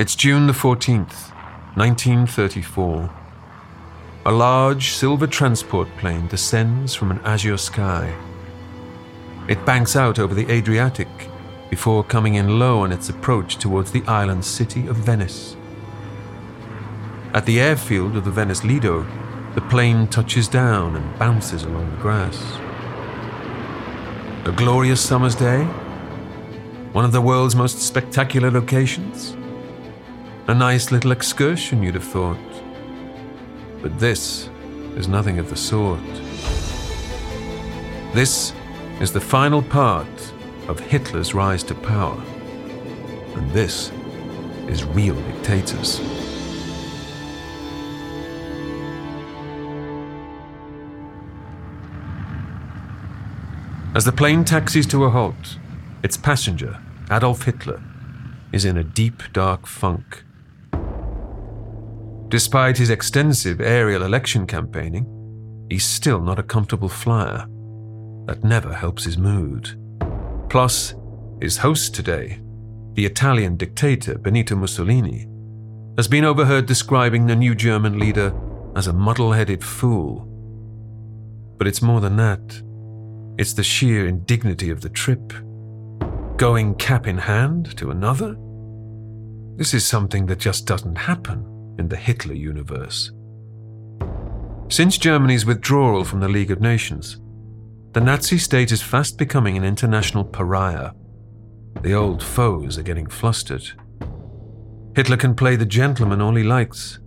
It's June the 14th, 1934. A large silver transport plane descends from an azure sky. It banks out over the Adriatic before coming in low on its approach towards the island city of Venice. At the airfield of the Venice Lido, the plane touches down and bounces along the grass. A glorious summer's day, one of the world's most spectacular locations. A nice little excursion, you'd have thought. But this is nothing of the sort. This is the final part of Hitler's rise to power. And this is real dictators. As the plane taxis to a halt, its passenger, Adolf Hitler, is in a deep, dark funk. Despite his extensive aerial election campaigning, he's still not a comfortable flyer. That never helps his mood. Plus, his host today, the Italian dictator Benito Mussolini, has been overheard describing the new German leader as a muddle headed fool. But it's more than that. It's the sheer indignity of the trip. Going cap in hand to another? This is something that just doesn't happen in the Hitler universe. Since Germany's withdrawal from the League of Nations, the Nazi state is fast becoming an international pariah. The old foes are getting flustered. Hitler can play the gentleman all he likes,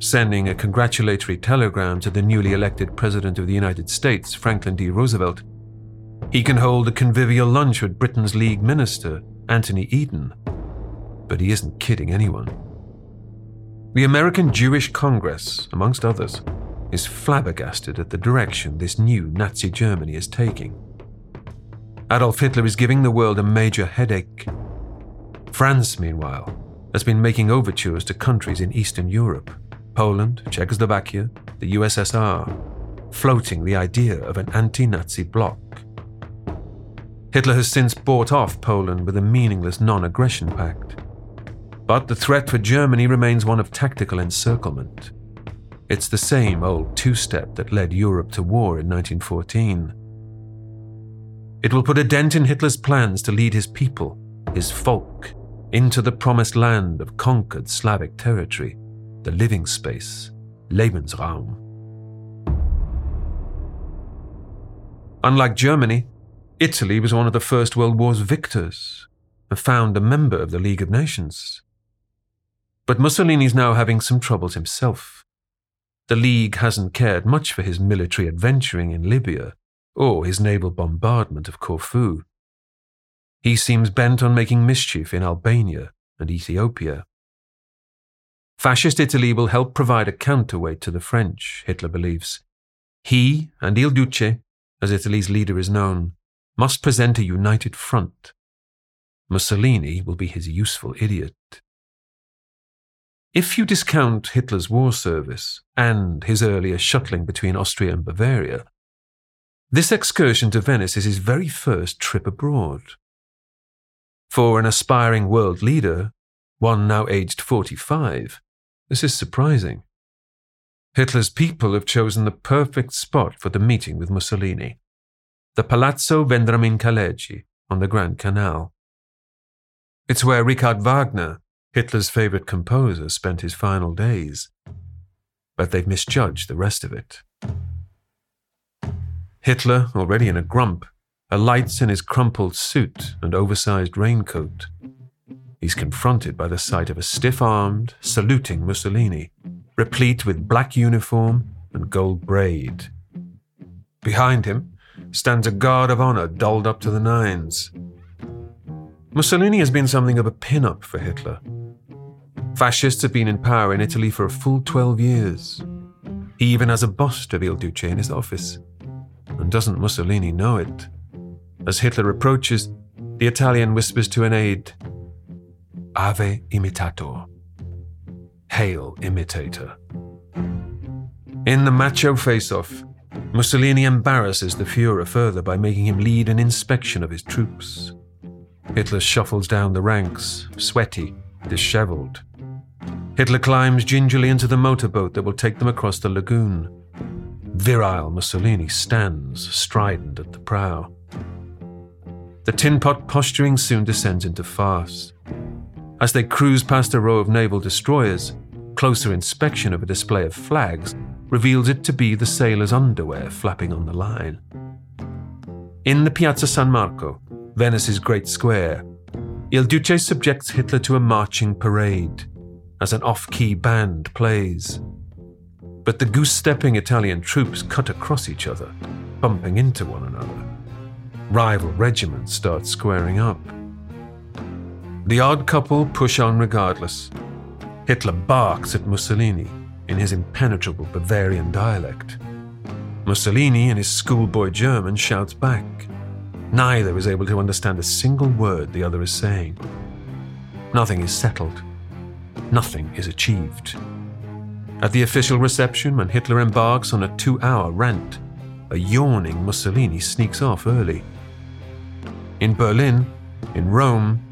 sending a congratulatory telegram to the newly elected President of the United States, Franklin D. Roosevelt. He can hold a convivial lunch with Britain's League Minister, Anthony Eden. But he isn't kidding anyone. The American Jewish Congress, amongst others, is flabbergasted at the direction this new Nazi Germany is taking. Adolf Hitler is giving the world a major headache. France, meanwhile, has been making overtures to countries in Eastern Europe Poland, Czechoslovakia, the USSR, floating the idea of an anti Nazi bloc. Hitler has since bought off Poland with a meaningless non aggression pact. But the threat for Germany remains one of tactical encirclement. It's the same old two step that led Europe to war in 1914. It will put a dent in Hitler's plans to lead his people, his folk, into the promised land of conquered Slavic territory, the living space, Lebensraum. Unlike Germany, Italy was one of the First World War's victors, and found a member of the League of Nations. But Mussolini's now having some troubles himself. The League hasn't cared much for his military adventuring in Libya or his naval bombardment of Corfu. He seems bent on making mischief in Albania and Ethiopia. Fascist Italy will help provide a counterweight to the French, Hitler believes. He and Il Duce, as Italy's leader is known, must present a united front. Mussolini will be his useful idiot. If you discount Hitler's war service and his earlier shuttling between Austria and Bavaria, this excursion to Venice is his very first trip abroad. For an aspiring world leader, one now aged 45, this is surprising. Hitler's people have chosen the perfect spot for the meeting with Mussolini the Palazzo Vendramin Calergi on the Grand Canal. It's where Richard Wagner, Hitler's favorite composer spent his final days. But they've misjudged the rest of it. Hitler, already in a grump, alights in his crumpled suit and oversized raincoat. He's confronted by the sight of a stiff armed, saluting Mussolini, replete with black uniform and gold braid. Behind him stands a guard of honor dolled up to the nines. Mussolini has been something of a pin-up for Hitler. Fascists have been in power in Italy for a full 12 years. He even has a bust of Il Duce in his office. And doesn't Mussolini know it? As Hitler approaches, the Italian whispers to an aide, Ave imitator. Hail, imitator. In the macho face off, Mussolini embarrasses the Fuhrer further by making him lead an inspection of his troops. Hitler shuffles down the ranks, sweaty, dishevelled. Hitler climbs gingerly into the motorboat that will take them across the lagoon. Virile Mussolini stands, strident at the prow. The tin pot posturing soon descends into farce. As they cruise past a row of naval destroyers, closer inspection of a display of flags reveals it to be the sailors' underwear flapping on the line. In the Piazza San Marco, Venice's great square, Il Duce subjects Hitler to a marching parade as an off key band plays. But the goose stepping Italian troops cut across each other, bumping into one another. Rival regiments start squaring up. The odd couple push on regardless. Hitler barks at Mussolini in his impenetrable Bavarian dialect. Mussolini, in his schoolboy German, shouts back. Neither is able to understand a single word the other is saying. Nothing is settled. Nothing is achieved. At the official reception, when Hitler embarks on a two hour rant, a yawning Mussolini sneaks off early. In Berlin, in Rome,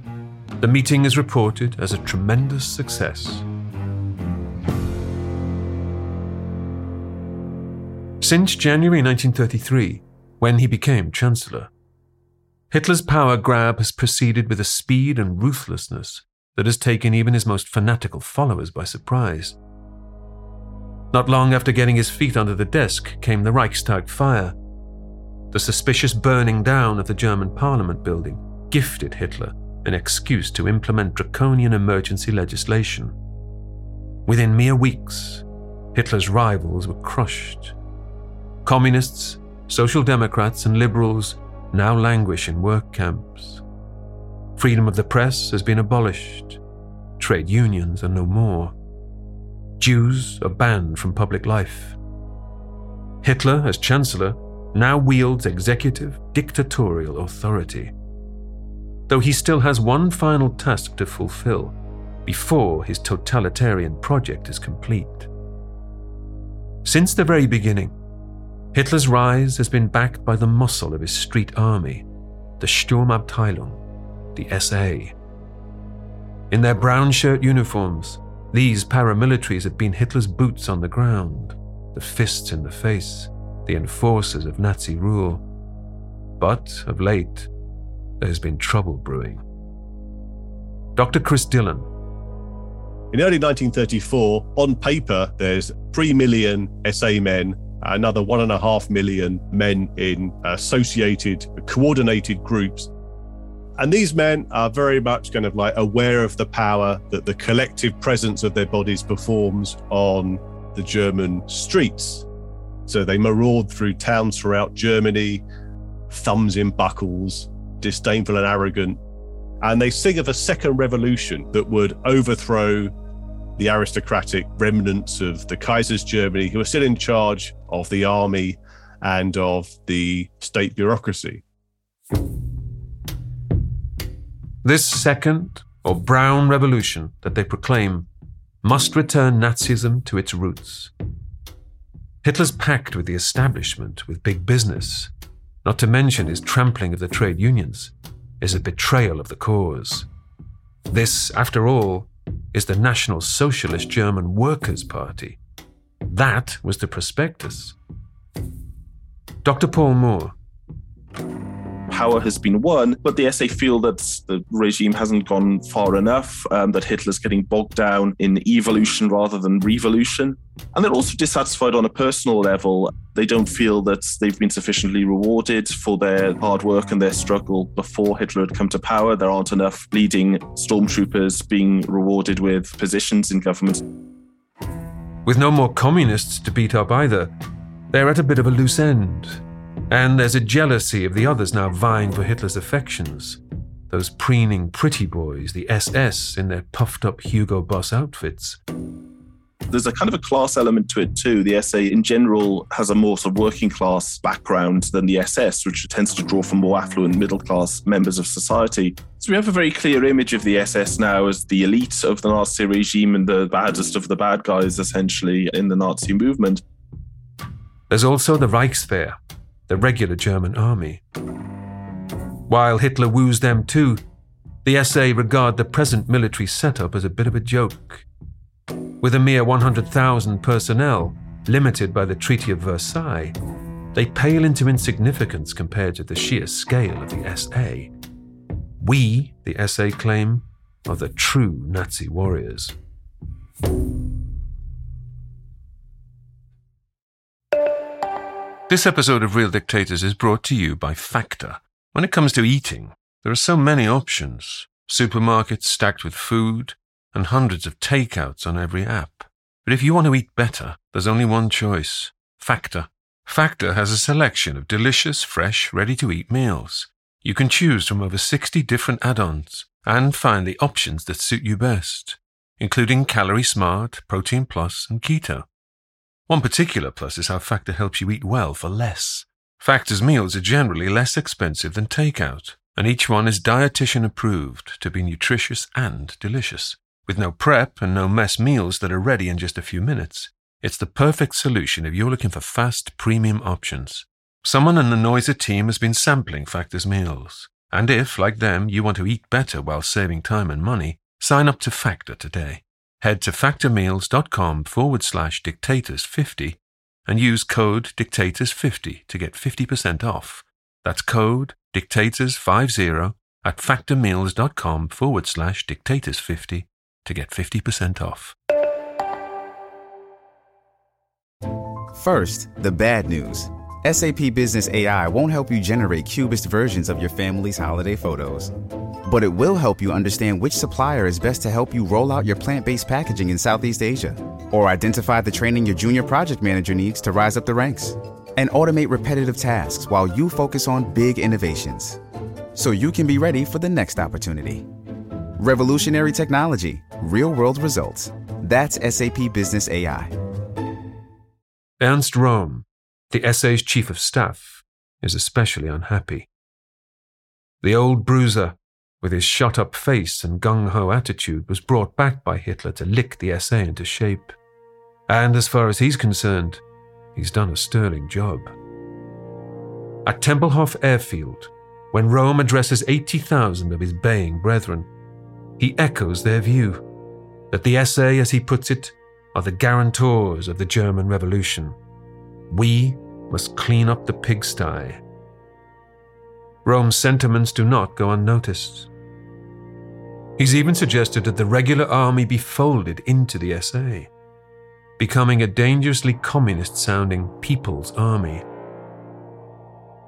the meeting is reported as a tremendous success. Since January 1933, when he became Chancellor, Hitler's power grab has proceeded with a speed and ruthlessness that has taken even his most fanatical followers by surprise. Not long after getting his feet under the desk came the Reichstag fire. The suspicious burning down of the German parliament building gifted Hitler an excuse to implement draconian emergency legislation. Within mere weeks, Hitler's rivals were crushed Communists, Social Democrats, and Liberals now languish in work camps. Freedom of the press has been abolished. Trade unions are no more. Jews are banned from public life. Hitler, as Chancellor, now wields executive, dictatorial authority. Though he still has one final task to fulfill before his totalitarian project is complete. Since the very beginning, Hitler's rise has been backed by the muscle of his street army, the Sturmabteilung, the SA. In their brown shirt uniforms, these paramilitaries have been Hitler's boots on the ground, the fists in the face, the enforcers of Nazi rule. But of late, there has been trouble brewing. Dr. Chris Dillon. In early 1934, on paper, there's 3 million SA men another one and a half million men in associated, coordinated groups. And these men are very much kind of like aware of the power that the collective presence of their bodies performs on the German streets. So they maraud through towns throughout Germany, thumbs in buckles, disdainful and arrogant. And they sing of a second revolution that would overthrow the aristocratic remnants of the Kaiser's Germany who are still in charge of the army and of the state bureaucracy. This second, or brown revolution that they proclaim, must return Nazism to its roots. Hitler's pact with the establishment, with big business, not to mention his trampling of the trade unions, is a betrayal of the cause. This, after all, is the National Socialist German Workers' Party. That was the prospectus. Dr. Paul Moore. Power has been won, but the SA feel that the regime hasn't gone far enough, um, that Hitler's getting bogged down in evolution rather than revolution. And they're also dissatisfied on a personal level. They don't feel that they've been sufficiently rewarded for their hard work and their struggle before Hitler had come to power. There aren't enough leading stormtroopers being rewarded with positions in government. With no more communists to beat up either, they're at a bit of a loose end. And there's a jealousy of the others now vying for Hitler's affections. those preening pretty boys, the SS in their puffed up Hugo Boss outfits. There's a kind of a class element to it too. The SA in general has a more sort of working class background than the SS, which tends to draw from more affluent middle class members of society. So we have a very clear image of the SS now as the elite of the Nazi regime and the baddest of the bad guys, essentially, in the Nazi movement. There's also the Reichswehr, the regular German army. While Hitler woos them too, the SA regard the present military setup as a bit of a joke. With a mere 100,000 personnel, limited by the Treaty of Versailles, they pale into insignificance compared to the sheer scale of the SA. We, the SA claim, are the true Nazi warriors. This episode of Real Dictators is brought to you by Factor. When it comes to eating, there are so many options supermarkets stacked with food, and hundreds of takeouts on every app. But if you want to eat better, there's only one choice Factor. Factor has a selection of delicious, fresh, ready to eat meals. You can choose from over 60 different add ons and find the options that suit you best, including Calorie Smart, Protein Plus, and Keto. One particular plus is how Factor helps you eat well for less. Factor's meals are generally less expensive than takeout, and each one is dietitian approved to be nutritious and delicious. With no prep and no mess meals that are ready in just a few minutes, it's the perfect solution if you're looking for fast, premium options. Someone in the Noiser team has been sampling Factor's meals. And if, like them, you want to eat better while saving time and money, sign up to Factor today. Head to factormeals.com forward slash dictators50 and use code dictators50 to get 50% off. That's code dictators50 at factormeals.com forward slash dictators50 to get 50% off. First, the bad news. SAP Business AI won't help you generate cubist versions of your family's holiday photos. But it will help you understand which supplier is best to help you roll out your plant based packaging in Southeast Asia, or identify the training your junior project manager needs to rise up the ranks, and automate repetitive tasks while you focus on big innovations. So you can be ready for the next opportunity. Revolutionary technology, real world results. That's SAP Business AI. Ernst Röhm, the SA's chief of staff, is especially unhappy. The old bruiser, with his shut up face and gung ho attitude, was brought back by Hitler to lick the SA into shape. And as far as he's concerned, he's done a sterling job. At Tempelhof Airfield, when Röhm addresses 80,000 of his baying brethren, he echoes their view that the SA, as he puts it, are the guarantors of the German Revolution. We must clean up the pigsty. Röhm's sentiments do not go unnoticed. He's even suggested that the regular army be folded into the SA, becoming a dangerously communist sounding People's Army.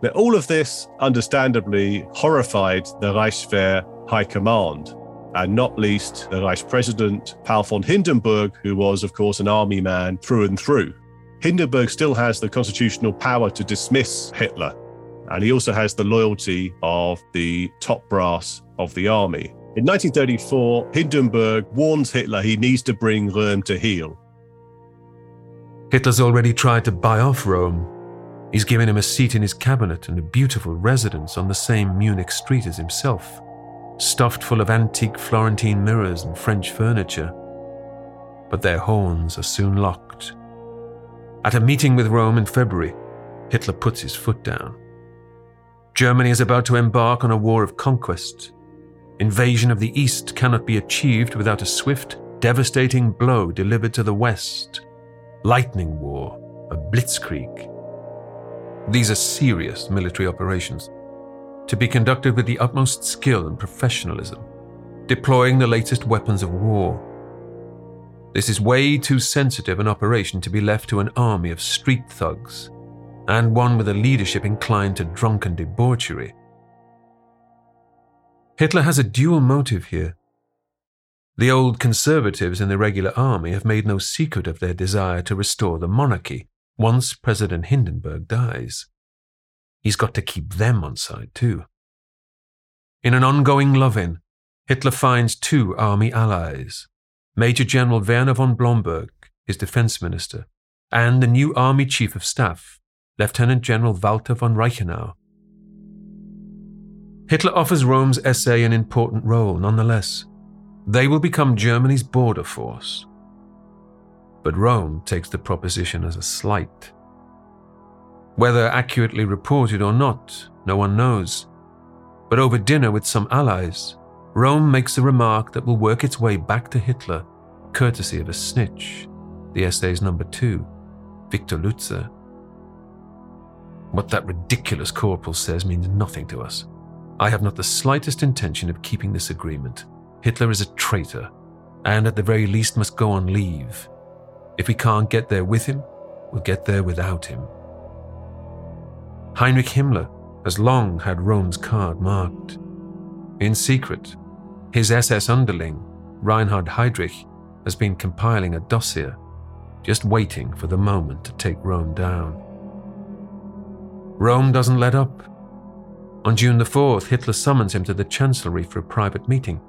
Now, all of this understandably horrified the Reichswehr High Command, and not least the Vice President Paul von Hindenburg, who was, of course, an army man through and through. Hindenburg still has the constitutional power to dismiss Hitler, and he also has the loyalty of the top brass of the army. In 1934, Hindenburg warns Hitler he needs to bring Röhm to heel. Hitler's already tried to buy off Röhm. He's given him a seat in his cabinet and a beautiful residence on the same Munich street as himself stuffed full of antique Florentine mirrors and French furniture. But their horns are soon locked. At a meeting with Röhm in February, Hitler puts his foot down. Germany is about to embark on a war of conquest. Invasion of the East cannot be achieved without a swift, devastating blow delivered to the West. Lightning War, a blitzkrieg. These are serious military operations to be conducted with the utmost skill and professionalism, deploying the latest weapons of war. This is way too sensitive an operation to be left to an army of street thugs, and one with a leadership inclined to drunken debauchery. Hitler has a dual motive here. The old conservatives in the regular army have made no secret of their desire to restore the monarchy once President Hindenburg dies. He's got to keep them on side too. In an ongoing love in, Hitler finds two army allies Major General Werner von Blomberg, his defense minister, and the new army chief of staff, Lieutenant General Walter von Reichenau. Hitler offers Röhm's SA an important role nonetheless. They will become Germany's border force. But Röhm takes the proposition as a slight. Whether accurately reported or not, no one knows. But over dinner with some allies, Röhm makes a remark that will work its way back to Hitler, courtesy of a snitch, the SA's number two, Victor Lutze. What that ridiculous corporal says means nothing to us. I have not the slightest intention of keeping this agreement. Hitler is a traitor, and at the very least must go on leave. If we can't get there with him, we'll get there without him. Heinrich Himmler has long had Röhm's card marked. In secret, his SS underling, Reinhard Heydrich, has been compiling a dossier, just waiting for the moment to take Röhm down. Röhm doesn't let up. On June the 4th, Hitler summons him to the Chancellery for a private meeting.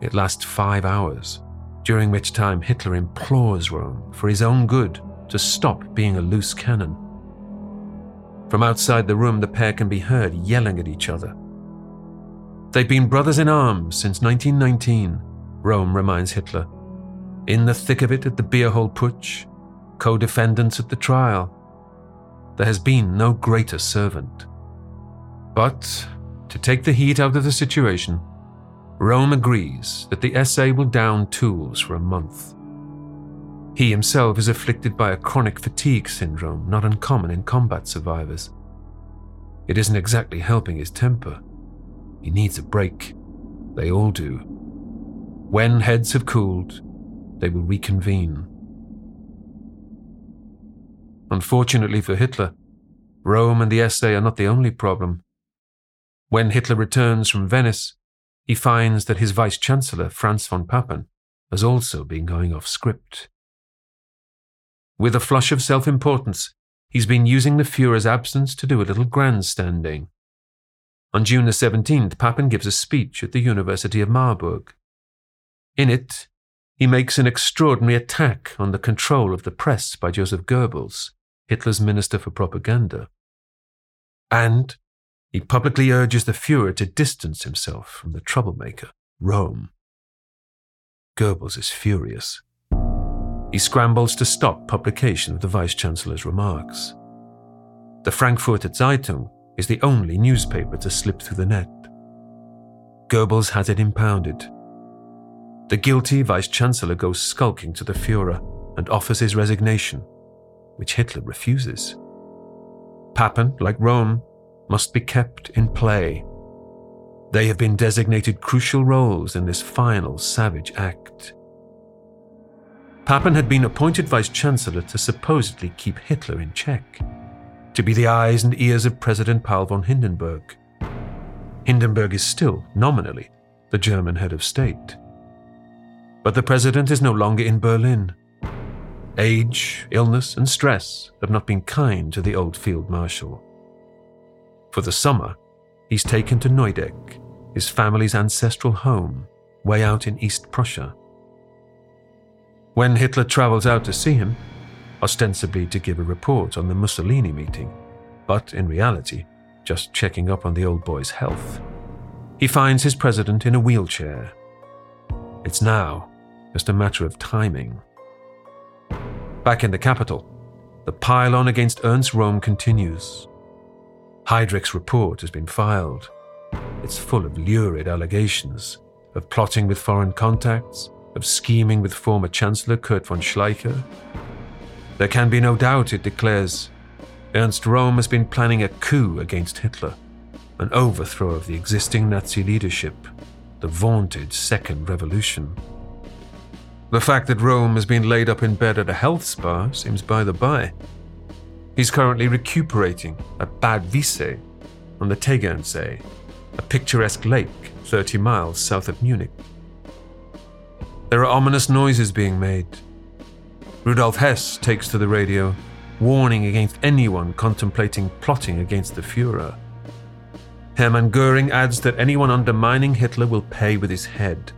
It lasts five hours, during which time Hitler implores Röhm, for his own good, to stop being a loose cannon. From outside the room, the pair can be heard yelling at each other. They've been brothers in arms since 1919, Röhm reminds Hitler. In the thick of it at the Beer Hall Putsch, co defendants at the trial. There has been no greater servant. But, to take the heat out of the situation, Röhm agrees that the SA will down tools for a month. He himself is afflicted by a chronic fatigue syndrome not uncommon in combat survivors. It isn't exactly helping his temper. He needs a break. They all do. When heads have cooled, they will reconvene. Unfortunately for Hitler, Röhm and the SA are not the only problem. When Hitler returns from Venice, he finds that his vice chancellor, Franz von Papen, has also been going off script. With a flush of self importance, he's been using the Fuhrer's absence to do a little grandstanding. On June the 17th, Papen gives a speech at the University of Marburg. In it, he makes an extraordinary attack on the control of the press by Joseph Goebbels, Hitler's Minister for Propaganda. And he publicly urges the Fuhrer to distance himself from the troublemaker, Röhm. Goebbels is furious. He scrambles to stop publication of the Vice Chancellor's remarks. The Frankfurter Zeitung is the only newspaper to slip through the net. Goebbels has it impounded. The guilty Vice Chancellor goes skulking to the Fuhrer and offers his resignation, which Hitler refuses. Papen, like Röhm, must be kept in play. They have been designated crucial roles in this final savage act. Papen had been appointed vice chancellor to supposedly keep Hitler in check, to be the eyes and ears of President Paul von Hindenburg. Hindenburg is still, nominally, the German head of state. But the president is no longer in Berlin. Age, illness, and stress have not been kind to the old field marshal. For the summer, he's taken to Neudeck, his family's ancestral home, way out in East Prussia. When Hitler travels out to see him, ostensibly to give a report on the Mussolini meeting, but in reality, just checking up on the old boy's health, he finds his president in a wheelchair. It's now just a matter of timing. Back in the capital, the pile-on against Ernst Röhm continues. Heydrich's report has been filed. It's full of lurid allegations of plotting with foreign contacts, of scheming with former Chancellor Kurt von Schleicher. There can be no doubt, it declares, Ernst Röhm has been planning a coup against Hitler, an overthrow of the existing Nazi leadership, the vaunted Second Revolution. The fact that Röhm has been laid up in bed at a health spa seems by the by. He's currently recuperating at Bad Wiessee on the Tegernsee, a picturesque lake 30 miles south of Munich. There are ominous noises being made. Rudolf Hess takes to the radio, warning against anyone contemplating plotting against the Fuhrer. Hermann Goering adds that anyone undermining Hitler will pay with his head.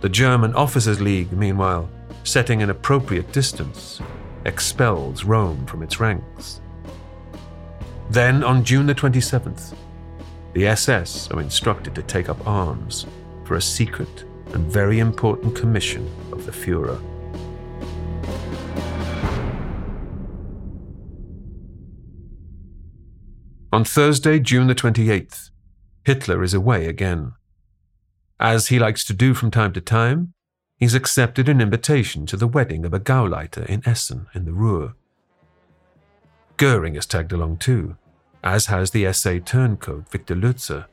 The German Officers' League, meanwhile, setting an appropriate distance, expels Röhm from its ranks. Then, on June the 27th, the SS are instructed to take up arms for a secret and very important commission of the Fuhrer. On Thursday, June the 28th, Hitler is away again. As he likes to do from time to time, he's accepted an invitation to the wedding of a Gauleiter in Essen in the Ruhr. Goering has tagged along too, as has the SA turncoat Victor Lutze.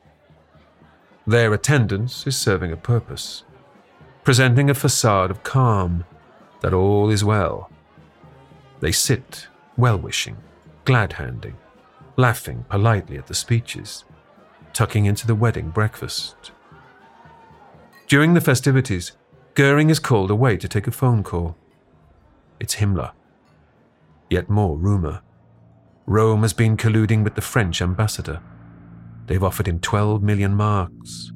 Their attendance is serving a purpose, presenting a facade of calm that all is well. They sit, well wishing, glad handing, laughing politely at the speeches, tucking into the wedding breakfast. During the festivities, Goering is called away to take a phone call. It's Himmler. Yet more rumour. Röhm has been colluding with the French ambassador. They've offered him 12 million marks.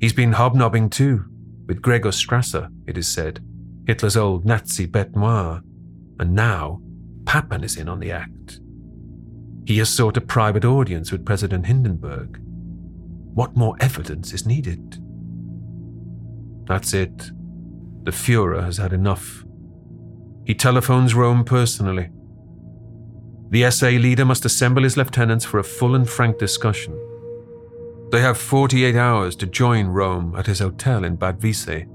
He's been hobnobbing too, with Gregor Strasser, it is said, Hitler's old Nazi bête noire. And now, Papen is in on the act. He has sought a private audience with President Hindenburg. What more evidence is needed? That's it. The Fuhrer has had enough. He telephones Röhm personally. The SA leader must assemble his lieutenants for a full and frank discussion. They have 48 hours to join Röhm at his hotel in Bad Wiessee.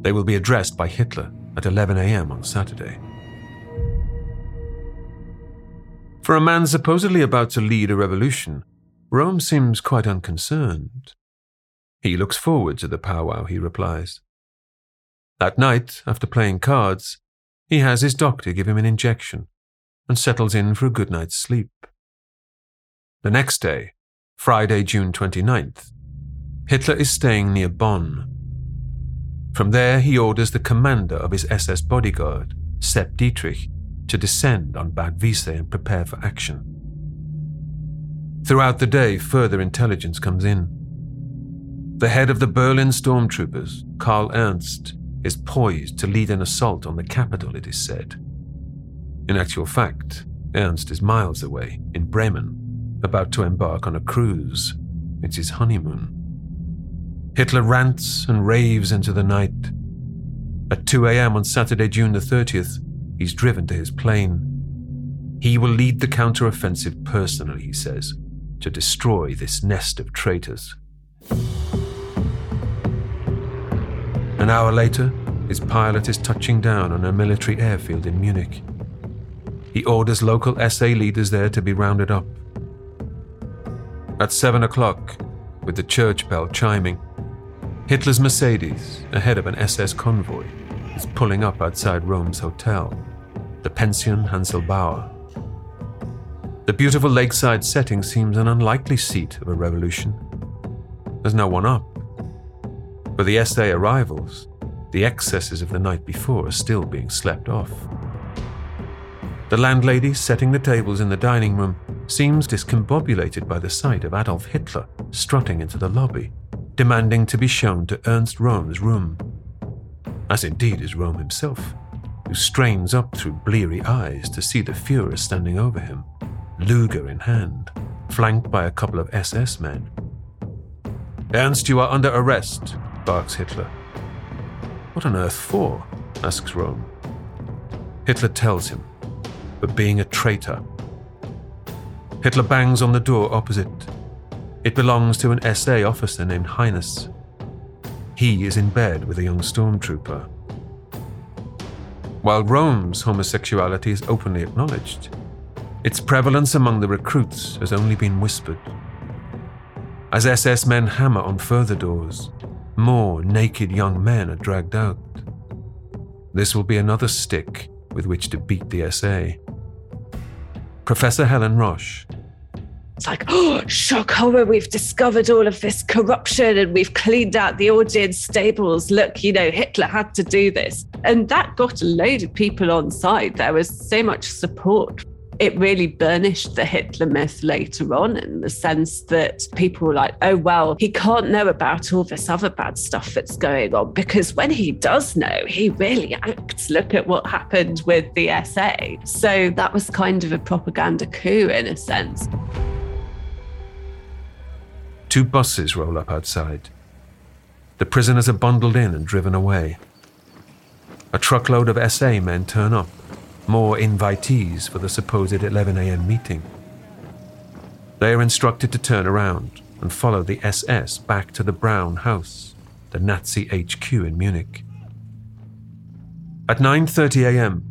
They will be addressed by Hitler at 11 a.m. on Saturday. For a man supposedly about to lead a revolution, Röhm seems quite unconcerned. He looks forward to the powwow, he replies. That night, after playing cards, he has his doctor give him an injection and settles in for a good night's sleep. The next day, Friday, June 29th, Hitler is staying near Bonn. From there, he orders the commander of his SS bodyguard, Sepp Dietrich, to descend on Bad Wiessee and prepare for action. Throughout the day, further intelligence comes in. The head of the Berlin stormtroopers, Karl Ernst, is poised to lead an assault on the capital, it is said. In actual fact, Ernst is miles away, in Bremen, about to embark on a cruise. It's his honeymoon. Hitler rants and raves into the night. At 2 a.m. on Saturday, June the 30th, He's driven to his plane. He will lead the counteroffensive personally, he says, to destroy this nest of traitors. An hour later, his pilot is touching down on a military airfield in Munich. He orders local SA leaders there to be rounded up. At seven o'clock, with the church bell chiming, Hitler's Mercedes, ahead of an SS convoy, is pulling up outside Röhm's hotel the Pension Hanselbauer. The beautiful lakeside setting seems an unlikely seat of a revolution. There's no one up. For the SA arrivals, the excesses of the night before are still being slept off. The landlady setting the tables in the dining room seems discombobulated by the sight of Adolf Hitler strutting into the lobby, demanding to be shown to Ernst Röhm's room. As indeed is Röhm himself who strains up through bleary eyes to see the Fuhrer standing over him, Luger in hand, flanked by a couple of SS men. Ernst, you are under arrest, barks Hitler. What on earth for? asks Röhm. Hitler tells him, but being a traitor. Hitler bangs on the door opposite. It belongs to an SA officer named Heines. He is in bed with a young stormtrooper while Röhm's homosexuality is openly acknowledged, its prevalence among the recruits has only been whispered. As SS men hammer on further doors, more naked young men are dragged out. This will be another stick with which to beat the SA. Professor Helen Roche, it's like, oh, shock horror, we've discovered all of this corruption and we've cleaned out the Augean stables. Look, you know, Hitler had to do this. And that got a load of people on side. There was so much support it really burnished the Hitler myth later on in the sense that people were like, oh, well, he can't know about all this other bad stuff that's going on because when he does know, he really acts. Look at what happened with the SA. So that was kind of a propaganda coup in a sense. Two buses roll up outside. The prisoners are bundled in and driven away. A truckload of SA men turn up, more invitees for the supposed 11 a.m. meeting. They are instructed to turn around and follow the SS back to the Brown House, the Nazi HQ in Munich. At 9:30 a.m.,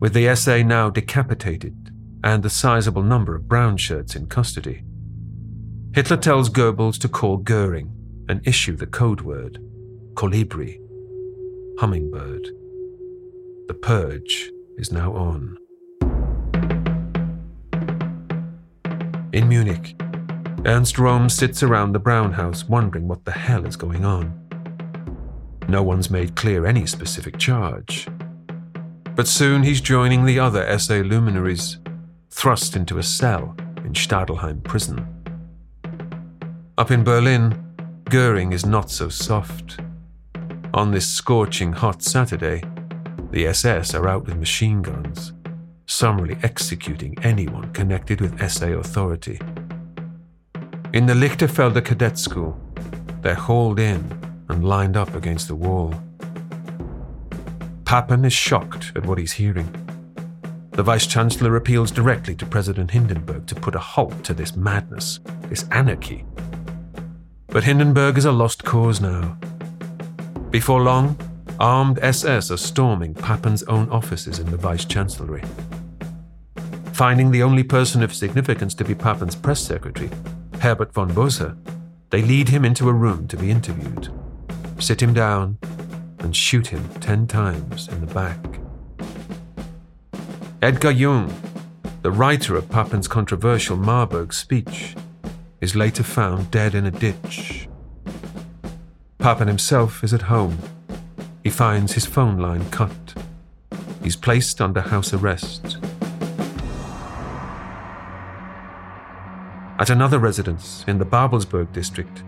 with the SA now decapitated and a sizable number of brown shirts in custody, Hitler tells Goebbels to call Goering and issue the code word colibri, hummingbird. The purge is now on. In Munich, Ernst Röhm sits around the Brown House wondering what the hell is going on. No one's made clear any specific charge. But soon he's joining the other SA luminaries, thrust into a cell in Stadelheim prison. Up in Berlin, Goering is not so soft. On this scorching hot Saturday, the SS are out with machine guns, summarily executing anyone connected with SA authority. In the Lichterfelder Cadet School, they're hauled in and lined up against the wall. Papen is shocked at what he's hearing. The Vice Chancellor appeals directly to President Hindenburg to put a halt to this madness, this anarchy. But Hindenburg is a lost cause now. Before long, armed SS are storming Papen's own offices in the Vice Chancellery. Finding the only person of significance to be Papen's press secretary, Herbert von Botha, they lead him into a room to be interviewed, sit him down, and shoot him ten times in the back. Edgar Jung, the writer of Papen's controversial Marburg speech, is later found dead in a ditch. Papen himself is at home. He finds his phone line cut. He's placed under house arrest. At another residence in the Babelsberg district,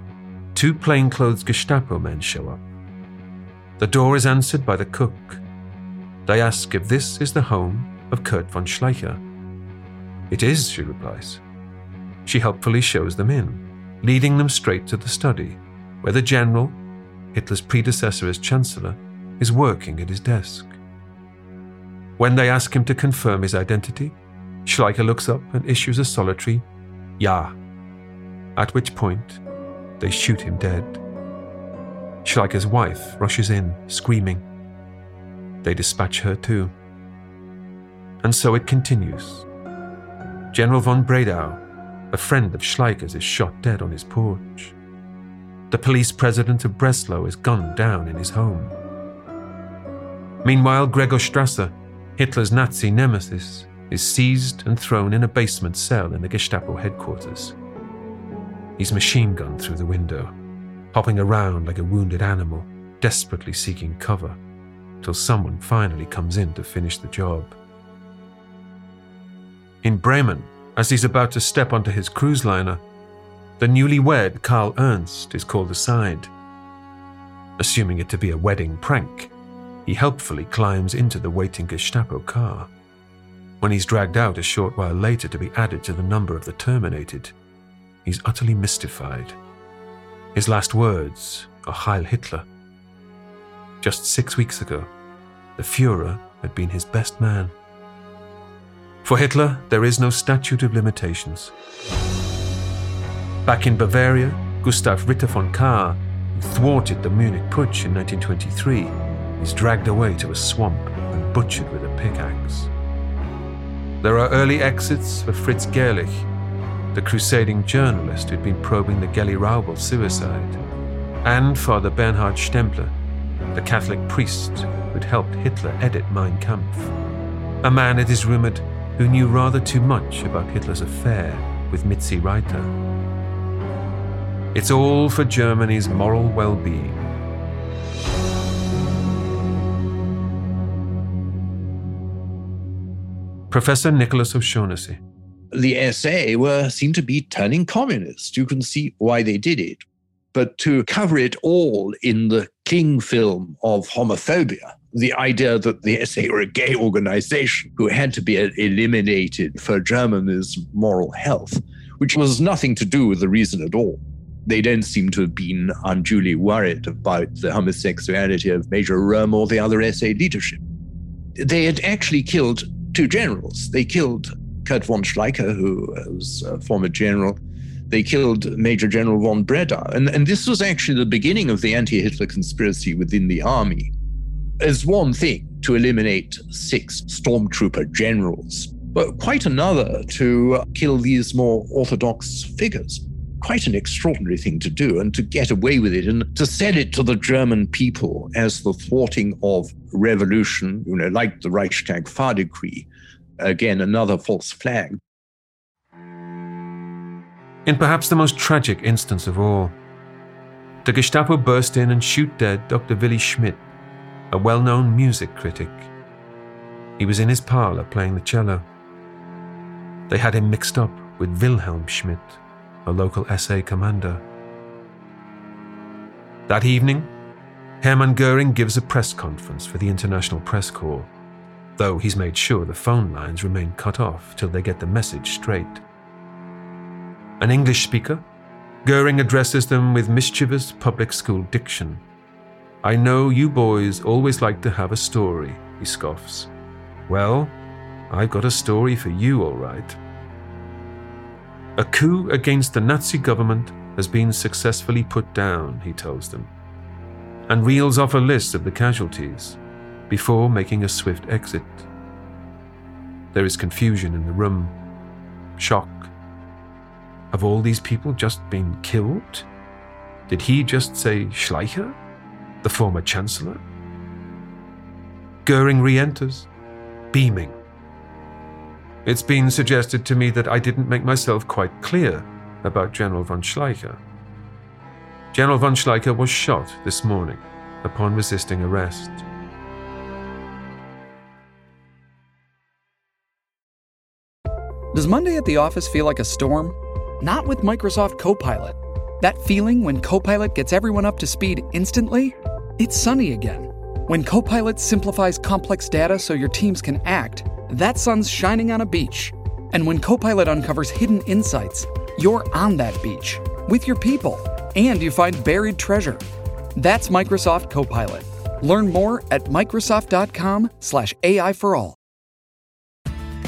two plainclothes Gestapo men show up. The door is answered by the cook. They ask if this is the home of Kurt von Schleicher. It is, she replies. She helpfully shows them in, leading them straight to the study, where the general, Hitler's predecessor as Chancellor, is working at his desk. When they ask him to confirm his identity, Schleicher looks up and issues a solitary Ja, at which point they shoot him dead. Schleicher's wife rushes in, screaming. They dispatch her too. And so it continues. General von Bredow, a friend of Schleicher's, is shot dead on his porch. The police president of Breslau is gunned down in his home. Meanwhile, Gregor Strasser, Hitler's Nazi nemesis, is seized and thrown in a basement cell in the Gestapo headquarters. He's machine gunned through the window hopping around like a wounded animal, desperately seeking cover, till someone finally comes in to finish the job. In Bremen, as he's about to step onto his cruise liner, the newlywed Karl Ernst is called aside. Assuming it to be a wedding prank, he helpfully climbs into the waiting Gestapo car. When he's dragged out a short while later to be added to the number of the terminated, he's utterly mystified. His last words are Heil Hitler. Just six weeks ago, the Fuhrer had been his best man. For Hitler, there is no statute of limitations. Back in Bavaria, Gustav Ritter von Kahr, who thwarted the Munich Putsch in 1923, is dragged away to a swamp and butchered with a pickaxe. There are early exits for Fritz Gerlich, the crusading journalist who'd been probing the Geli Raubal suicide, and Father Bernhard Stempfle, the Catholic priest who'd helped Hitler edit Mein Kampf, a man, it is rumoured, who knew rather too much about Hitler's affair with Mitzi Reiter. It's all for Germany's moral well being. Professor Nicholas O'Shaughnessy. The SA were seen to be turning communist. You can see why they did it. But to cover it all in the King film of homophobia, the idea that the SA were a gay organization who had to be eliminated for Germany's moral health, which was nothing to do with the reason at all. They don't seem to have been unduly worried about the homosexuality of Major Röhm or the other SA leadership. They had actually killed two generals. They killed Kurt von Schleicher, who was a former general. They killed Major General von Bredow. And, and this was actually the beginning of the anti Hitler conspiracy within the army. It's one thing to eliminate six stormtrooper generals, but quite another to kill these more orthodox figures. Quite an extraordinary thing to do and to get away with it and to sell it to the German people as the thwarting of revolution, you know, like the Reichstag fire decree. Again, another false flag. In perhaps the most tragic instance of all, the Gestapo burst in and shoot dead Dr. Willy Schmidt, a well known music critic. He was in his parlour playing the cello. They had him mixed up with Wilhelm Schmidt, a local SA commander. That evening, Hermann Goering gives a press conference for the International Press Corps, though he's made sure the phone lines remain cut off till they get the message straight. An English speaker, Goering addresses them with mischievous public school diction I know you boys always like to have a story, he scoffs. Well, I've got a story for you, all right. A coup against the Nazi government has been successfully put down, he tells them, and reels off a list of the casualties before making a swift exit. There is confusion in the room, shock. Have all these people just been killed? Did he just say Schleicher? the former Chancellor. Goering re enters, beaming. It's been suggested to me that I didn't make myself quite clear about General von Schleicher. General von Schleicher was shot this morning upon resisting arrest. Does Monday at the office feel like a storm? Not with Microsoft Copilot. That feeling when Copilot gets everyone up to speed instantly? It's sunny again. When Copilot simplifies complex data so your teams can act, that sun's shining on a beach. And when Copilot uncovers hidden insights, you're on that beach with your people and you find buried treasure. That's Microsoft Copilot. Learn more at Microsoft.com/slash AI for all.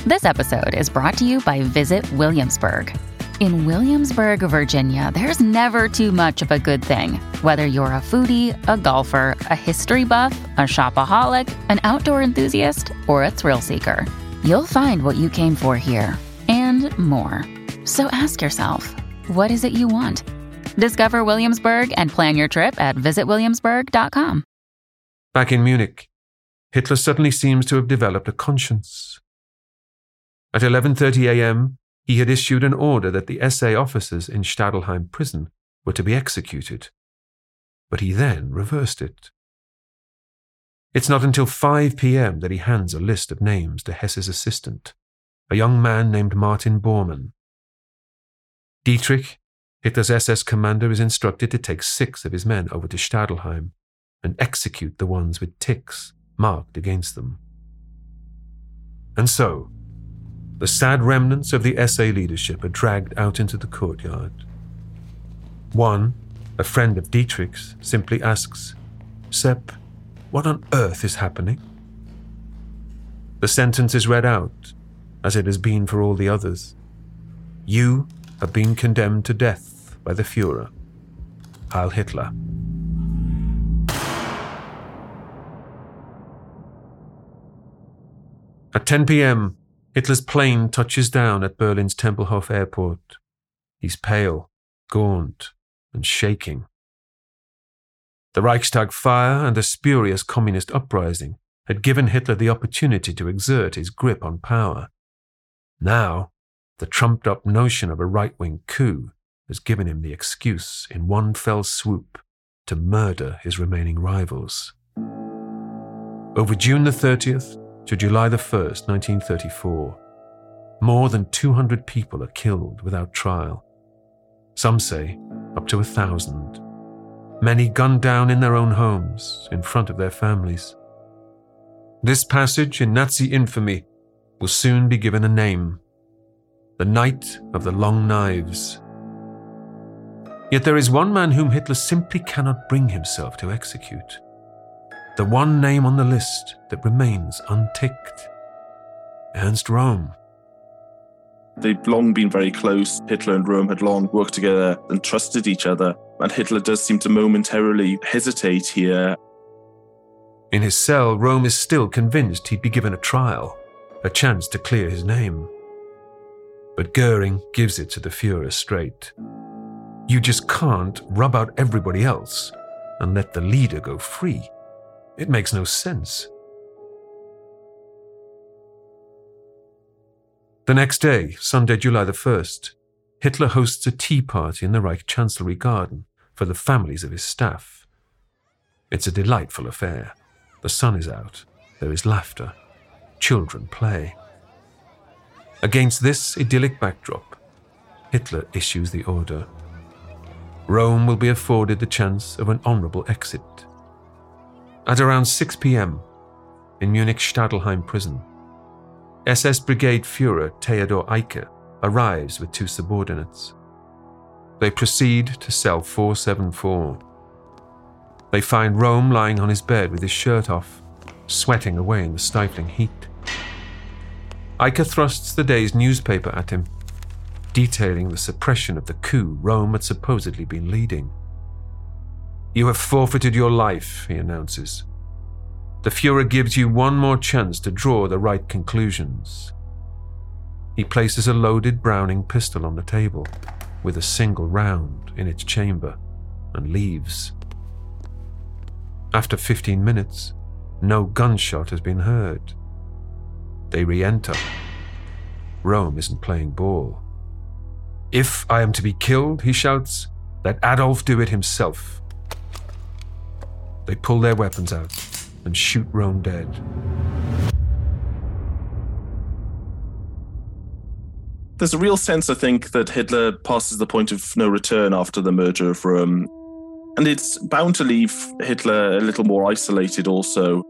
This episode is brought to you by Visit Williamsburg. In Williamsburg, Virginia, there's never too much of a good thing. Whether you're a foodie, a golfer, a history buff, a shopaholic, an outdoor enthusiast, or a thrill seeker, you'll find what you came for here and more. So ask yourself, what is it you want? Discover Williamsburg and plan your trip at visitwilliamsburg.com. Back in Munich, Hitler suddenly seems to have developed a conscience. At 11:30 a.m., he had issued an order that the SA officers in Stadelheim prison were to be executed. But he then reversed it. It's not until 5 p.m. that he hands a list of names to Hess's assistant, a young man named Martin Bormann. Dietrich, Hitler's SS commander, is instructed to take six of his men over to Stadelheim and execute the ones with ticks marked against them. And so, the sad remnants of the SA leadership are dragged out into the courtyard. One, a friend of Dietrich's, simply asks, Sepp, what on earth is happening? The sentence is read out, as it has been for all the others. You have been condemned to death by the Fuhrer, Heil Hitler. At 10 p.m., Hitler's plane touches down at Berlin's Tempelhof airport. He's pale, gaunt, and shaking. The Reichstag fire and the spurious communist uprising had given Hitler the opportunity to exert his grip on power. Now, the trumped up notion of a right wing coup has given him the excuse, in one fell swoop, to murder his remaining rivals. Over June the 30th, to July the 1st, 1934, more than 200 people are killed without trial. Some say up to a thousand. Many gunned down in their own homes in front of their families. This passage in Nazi infamy will soon be given a name the Night of the Long Knives. Yet there is one man whom Hitler simply cannot bring himself to execute. The one name on the list that remains unticked Ernst Röhm. They'd long been very close. Hitler and Röhm had long worked together and trusted each other. And Hitler does seem to momentarily hesitate here. In his cell, Röhm is still convinced he'd be given a trial, a chance to clear his name. But Goering gives it to the Fuhrer straight. You just can't rub out everybody else and let the leader go free. It makes no sense. The next day, Sunday, July the 1st, Hitler hosts a tea party in the Reich Chancellery garden for the families of his staff. It's a delightful affair. The sun is out, there is laughter, children play. Against this idyllic backdrop, Hitler issues the order. Röhm will be afforded the chance of an honourable exit. At around 6 pm, in Munich Stadelheim prison, SS Brigade Fuhrer Theodor Eicke arrives with two subordinates. They proceed to cell 474. They find Röhm lying on his bed with his shirt off, sweating away in the stifling heat. Eicke thrusts the day's newspaper at him, detailing the suppression of the coup Röhm had supposedly been leading. You have forfeited your life, he announces. The Fuhrer gives you one more chance to draw the right conclusions. He places a loaded Browning pistol on the table with a single round in its chamber and leaves. After 15 minutes, no gunshot has been heard. They re enter. Röhm isn't playing ball. If I am to be killed, he shouts, let Adolf do it himself. They pull their weapons out and shoot Röhm dead. There's a real sense, I think, that Hitler passes the point of no return after the murder of Röhm. And it's bound to leave Hitler a little more isolated also.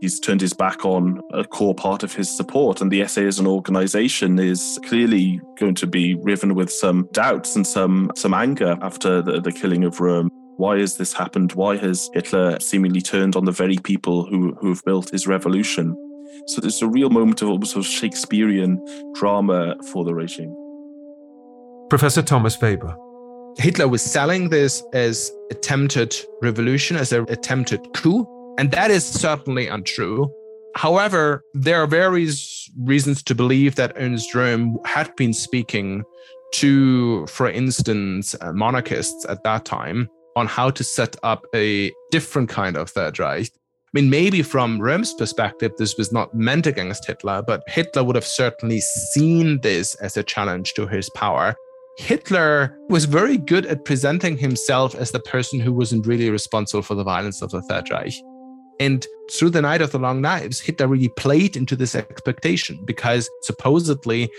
He's turned his back on a core part of his support, and the SA as an organization is clearly going to be riven with some doubts and some, some anger after the, the killing of Röhm. Why has this happened? Why has Hitler seemingly turned on the very people who, who have built his revolution? So there's a real moment of almost of Shakespearean drama for the regime. Professor Thomas Weber. Hitler was selling this as attempted revolution, as an attempted coup, and that is certainly untrue. However, there are various reasons to believe that Ernst Röhm had been speaking to, for instance, uh, monarchists at that time on how to set up a different kind of Third Reich. I mean, maybe from Röhm's perspective, this was not meant against Hitler, but Hitler would have certainly seen this as a challenge to his power. Hitler was very good at presenting himself as the person who wasn't really responsible for the violence of the Third Reich. And through the Night of the Long Knives, Hitler really played into this expectation because supposedly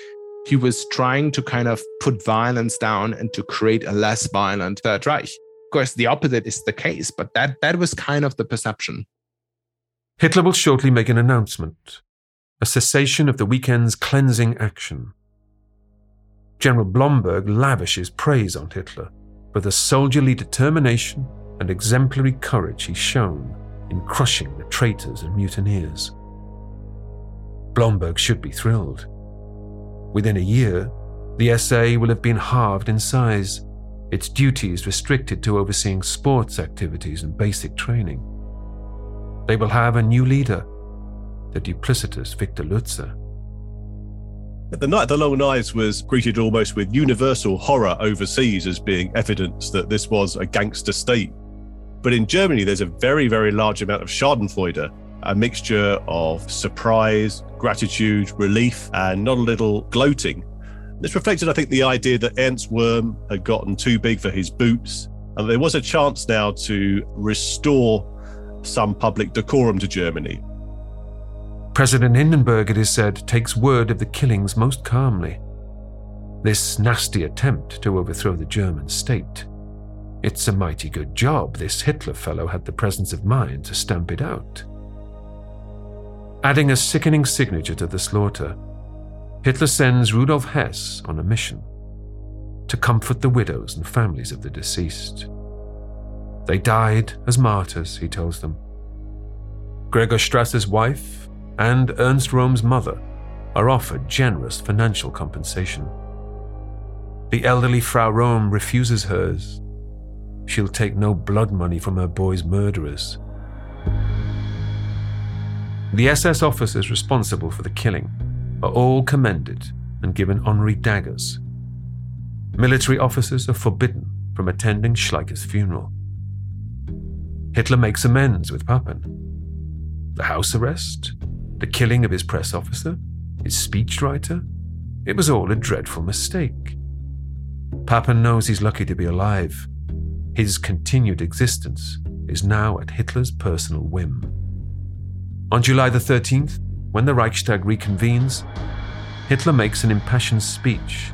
he was trying to kind of put violence down and to create a less violent Third Reich course, the opposite is the case, but that, that was kind of the perception. Hitler will shortly make an announcement a cessation of the weekend's cleansing action. General Blomberg lavishes praise on Hitler for the soldierly determination and exemplary courage he's shown in crushing the traitors and mutineers. Blomberg should be thrilled. Within a year, the SA will have been halved in size its duties restricted to overseeing sports activities and basic training. They will have a new leader, the duplicitous Victor Lutze. The Night of the Long Knives was greeted almost with universal horror overseas as being evidence that this was a gangster state. But in Germany, there's a very, very large amount of Schadenfreude, a mixture of surprise, gratitude, relief, and not a little gloating this reflected, I think, the idea that Ernst Röhm had gotten too big for his boots, and there was a chance now to restore some public decorum to Germany. President Hindenburg, it is said, takes word of the killings most calmly. This nasty attempt to overthrow the German state. It's a mighty good job this Hitler fellow had the presence of mind to stamp it out. Adding a sickening signature to the slaughter, Hitler sends Rudolf Hess on a mission to comfort the widows and families of the deceased. They died as martyrs, he tells them. Gregor Strasser's wife and Ernst Röhm's mother are offered generous financial compensation. The elderly Frau Röhm refuses hers. She'll take no blood money from her boy's murderers. The SS officers responsible for the killing are all commended and given honorary daggers. Military officers are forbidden from attending Schleicher's funeral. Hitler makes amends with Papen. The house arrest, the killing of his press officer, his speechwriter, it was all a dreadful mistake. Papen knows he's lucky to be alive. His continued existence is now at Hitler's personal whim. On July the 13th, when the Reichstag reconvenes, Hitler makes an impassioned speech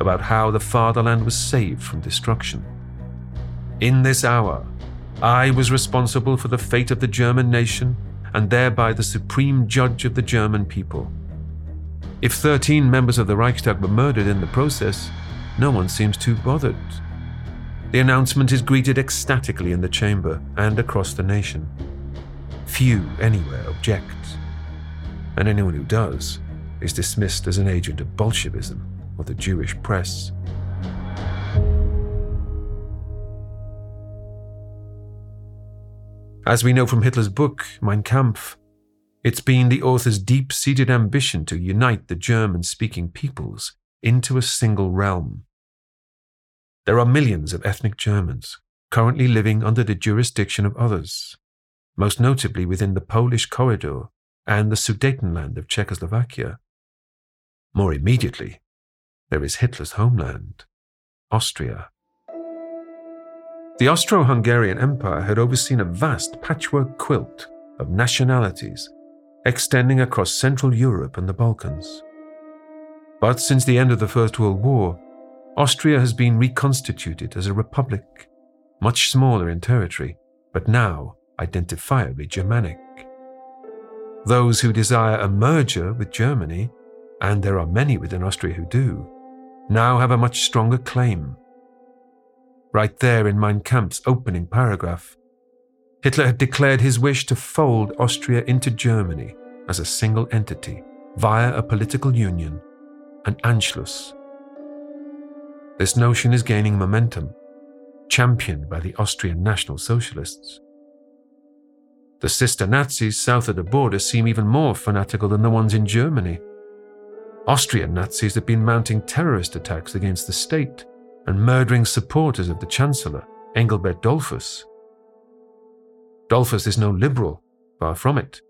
about how the fatherland was saved from destruction. In this hour, I was responsible for the fate of the German nation and thereby the supreme judge of the German people. If 13 members of the Reichstag were murdered in the process, no one seems too bothered. The announcement is greeted ecstatically in the chamber and across the nation. Few anywhere object, and anyone who does is dismissed as an agent of Bolshevism or the Jewish press. As we know from Hitler's book, Mein Kampf, it's been the author's deep seated ambition to unite the German speaking peoples into a single realm. There are millions of ethnic Germans currently living under the jurisdiction of others, most notably within the Polish corridor and the Sudetenland of Czechoslovakia. More immediately, there is Hitler's homeland, Austria. The Austro Hungarian Empire had overseen a vast patchwork quilt of nationalities extending across Central Europe and the Balkans. But since the end of the First World War, Austria has been reconstituted as a republic, much smaller in territory, but now identifiably Germanic. Those who desire a merger with Germany, and there are many within Austria who do, now have a much stronger claim. Right there in Mein Kampf's opening paragraph, Hitler had declared his wish to fold Austria into Germany as a single entity via a political union, an Anschluss. This notion is gaining momentum, championed by the Austrian National Socialists. The sister Nazis south of the border seem even more fanatical than the ones in Germany. Austrian Nazis have been mounting terrorist attacks against the state and murdering supporters of the Chancellor, Engelbert Dollfuss. Dollfuss is no liberal, far from it.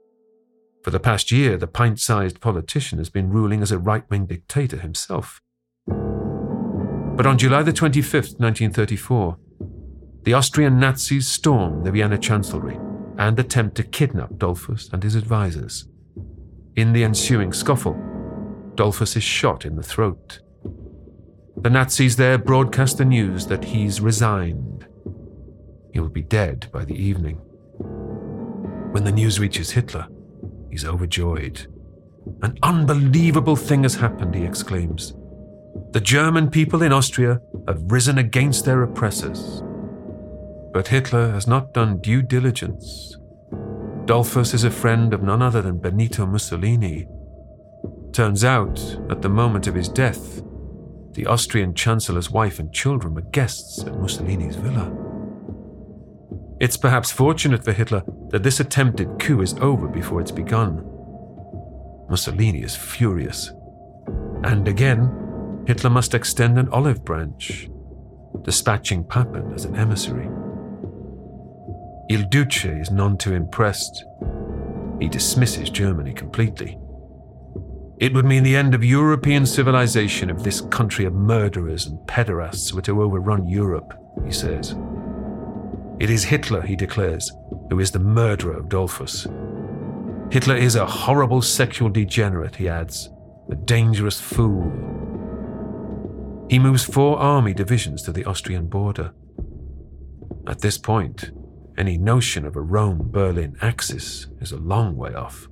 For the past year, the pint sized politician has been ruling as a right wing dictator himself. But on July the 25th, 1934, the Austrian Nazis storm the Vienna Chancellery and attempt to kidnap Dollfuss and his advisors. In the ensuing scuffle, Dollfuss is shot in the throat. The Nazis there broadcast the news that he's resigned. He will be dead by the evening. When the news reaches Hitler, he's overjoyed. An unbelievable thing has happened, he exclaims. The German people in Austria have risen against their oppressors. But Hitler has not done due diligence. Dollfuss is a friend of none other than Benito Mussolini. Turns out, at the moment of his death, the Austrian Chancellor's wife and children were guests at Mussolini's villa. It's perhaps fortunate for Hitler that this attempted coup is over before it's begun. Mussolini is furious. And again, Hitler must extend an olive branch, dispatching Papen as an emissary. Il Duce is none too impressed. He dismisses Germany completely. It would mean the end of European civilization if this country of murderers and pederasts were to overrun Europe, he says. It is Hitler, he declares, who is the murderer of Dollfuss. Hitler is a horrible sexual degenerate, he adds, a dangerous fool. He moves four army divisions to the Austrian border. At this point, any notion of a Rome Berlin axis is a long way off.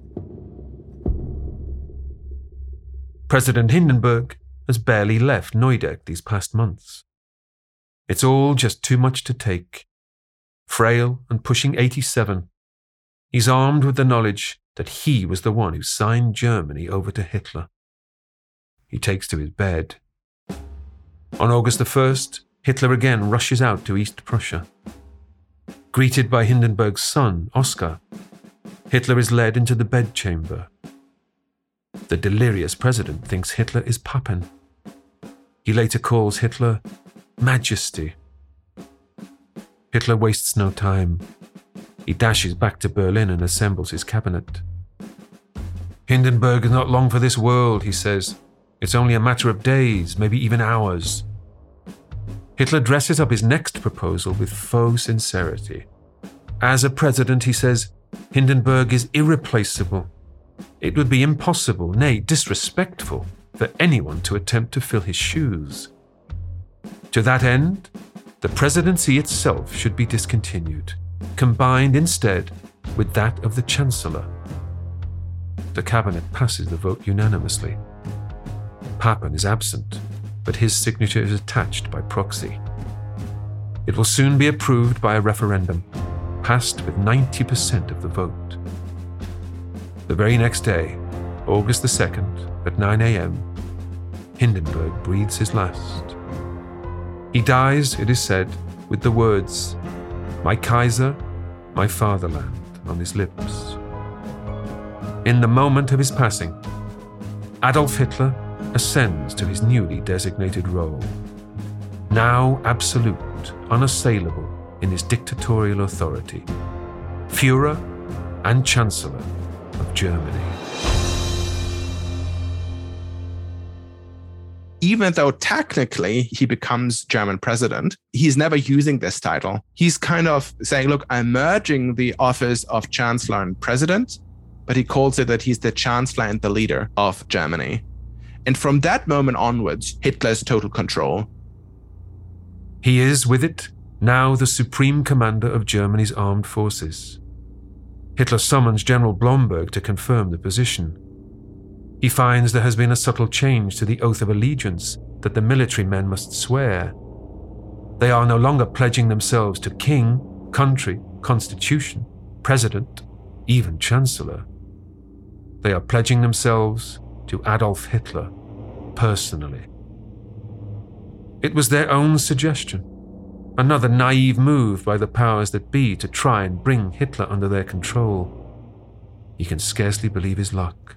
President Hindenburg has barely left Neudeck these past months. It's all just too much to take. Frail and pushing 87, he's armed with the knowledge that he was the one who signed Germany over to Hitler. He takes to his bed. On August the 1st, Hitler again rushes out to East Prussia. Greeted by Hindenburg's son, Oskar, Hitler is led into the bedchamber. The delirious president thinks Hitler is Papen. He later calls Hitler Majesty. Hitler wastes no time. He dashes back to Berlin and assembles his cabinet. Hindenburg is not long for this world, he says. It's only a matter of days, maybe even hours. Hitler dresses up his next proposal with faux sincerity. As a president, he says, Hindenburg is irreplaceable. It would be impossible, nay, disrespectful, for anyone to attempt to fill his shoes. To that end, the presidency itself should be discontinued, combined instead with that of the Chancellor. The cabinet passes the vote unanimously. Papen is absent, but his signature is attached by proxy. It will soon be approved by a referendum, passed with 90% of the vote. The very next day, August the 2nd, at 9 a.m., Hindenburg breathes his last. He dies, it is said, with the words, My Kaiser, my fatherland, on his lips. In the moment of his passing, Adolf Hitler ascends to his newly designated role. Now absolute, unassailable in his dictatorial authority, Fuhrer and Chancellor of Germany. even though technically he becomes German president, he's never using this title. He's kind of saying, look, I'm merging the office of chancellor and president, but he calls it that he's the chancellor and the leader of Germany. And from that moment onwards, Hitler's total control. He is, with it, now the supreme commander of Germany's armed forces. Hitler summons General Blomberg to confirm the position. He finds there has been a subtle change to the oath of allegiance that the military men must swear. They are no longer pledging themselves to king, country, constitution, president, even chancellor. They are pledging themselves to Adolf Hitler personally. It was their own suggestion, another naive move by the powers that be to try and bring Hitler under their control. He can scarcely believe his luck.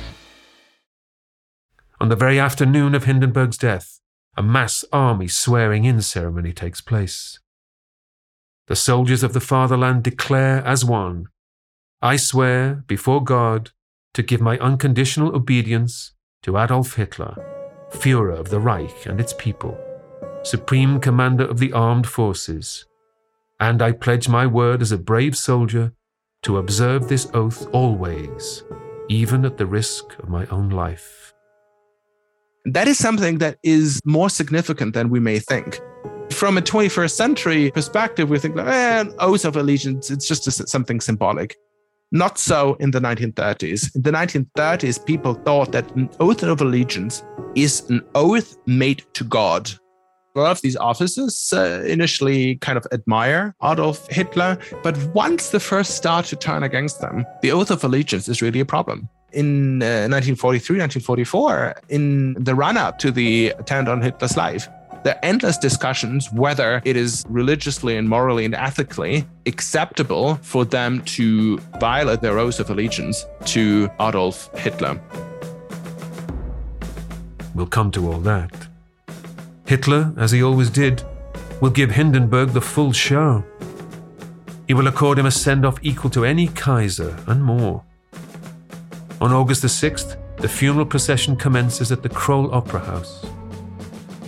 On the very afternoon of Hindenburg's death, a mass army swearing in ceremony takes place. The soldiers of the fatherland declare as one I swear before God to give my unconditional obedience to Adolf Hitler, Fuhrer of the Reich and its people, Supreme Commander of the Armed Forces, and I pledge my word as a brave soldier to observe this oath always, even at the risk of my own life. That is something that is more significant than we may think. From a 21st century perspective, we think, eh, oath of allegiance, it's just something symbolic. Not so in the 1930s. In the 1930s, people thought that an oath of allegiance is an oath made to God. A lot of these officers uh, initially kind of admire Adolf Hitler, but once the first start to turn against them, the oath of allegiance is really a problem in uh, 1943, 1944, in the run up to the attempt on Hitler's life. There are endless discussions whether it is religiously and morally and ethically acceptable for them to violate their oath of allegiance to Adolf Hitler. We'll come to all that. Hitler, as he always did, will give Hindenburg the full show. He will accord him a send off equal to any Kaiser and more. On August the 6th, the funeral procession commences at the Kroll Opera House.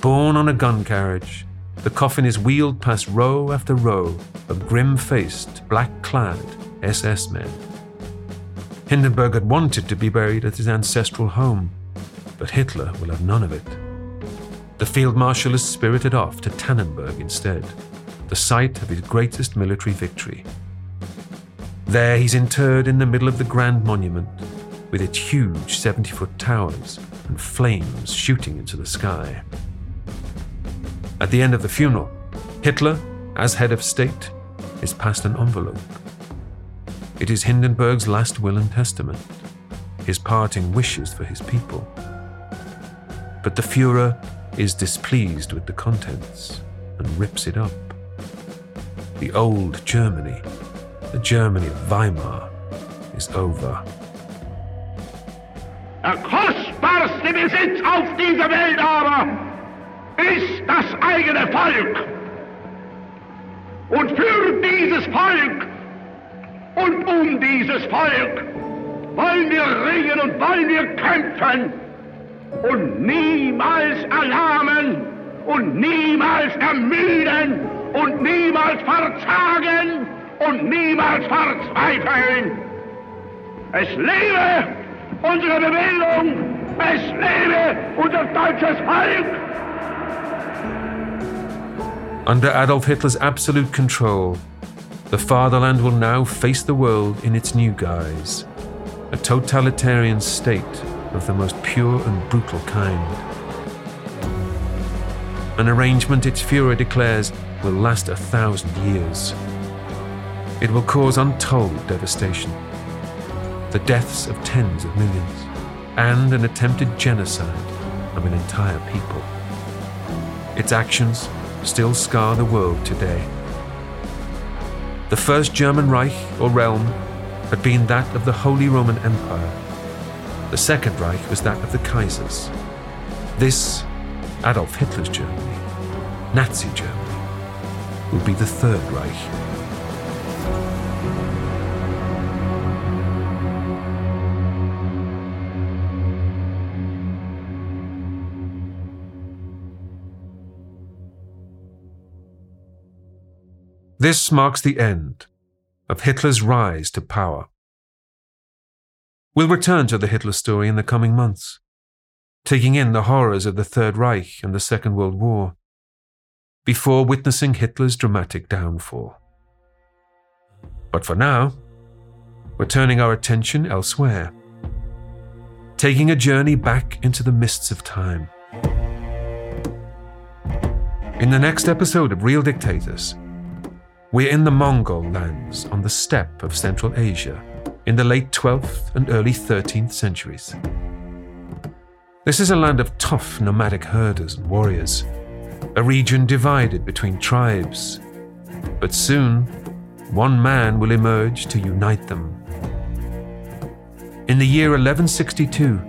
Borne on a gun carriage, the coffin is wheeled past row after row of grim faced, black clad SS men. Hindenburg had wanted to be buried at his ancestral home, but Hitler will have none of it. The field marshal is spirited off to Tannenberg instead, the site of his greatest military victory. There he's interred in the middle of the Grand Monument, with its huge 70 foot towers and flames shooting into the sky. At the end of the funeral, Hitler, as head of state, is passed an envelope. It is Hindenburg's last will and testament, his parting wishes for his people. But the Fuhrer is displeased with the contents and rips it up. The old Germany, the Germany of Weimar, is over. Der kostbarste Besitz auf dieser Welt aber ist das eigene Volk. Und für dieses Volk und um dieses Volk wollen wir ringen und wollen wir kämpfen und niemals erlahmen und niemals ermüden und niemals verzagen und niemals verzweifeln. Es lebe unsere Bewegung. Es lebe unser deutsches Volk. Under Adolf Hitler's absolute control, the fatherland will now face the world in its new guise a totalitarian state of the most pure and brutal kind. An arrangement its Fuhrer declares will last a thousand years. It will cause untold devastation the deaths of tens of millions, and an attempted genocide of an entire people. Its actions still scar the world today. The First German Reich, or realm, had been that of the Holy Roman Empire. The Second Reich was that of the Kaisers. This, Adolf Hitler's Germany, Nazi Germany, will be the Third Reich. This marks the end of Hitler's rise to power. We'll return to the Hitler story in the coming months, taking in the horrors of the Third Reich and the Second World War, before witnessing Hitler's dramatic downfall. But for now, we're turning our attention elsewhere, taking a journey back into the mists of time. In the next episode of Real Dictators, we're in the Mongol lands on the steppe of Central Asia in the late 12th and early 13th centuries. This is a land of tough nomadic herders and warriors, a region divided between tribes. But soon, one man will emerge to unite them. In the year 1162,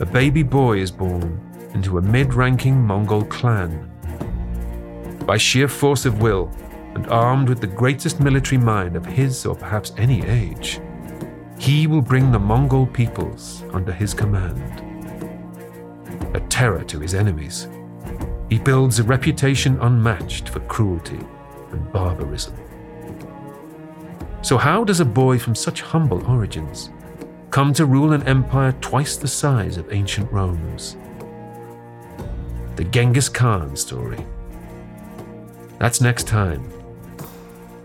a baby boy is born into a mid ranking Mongol clan. By sheer force of will, and armed with the greatest military mind of his or perhaps any age, he will bring the Mongol peoples under his command. A terror to his enemies, he builds a reputation unmatched for cruelty and barbarism. So, how does a boy from such humble origins come to rule an empire twice the size of ancient Rome's? The Genghis Khan story. That's next time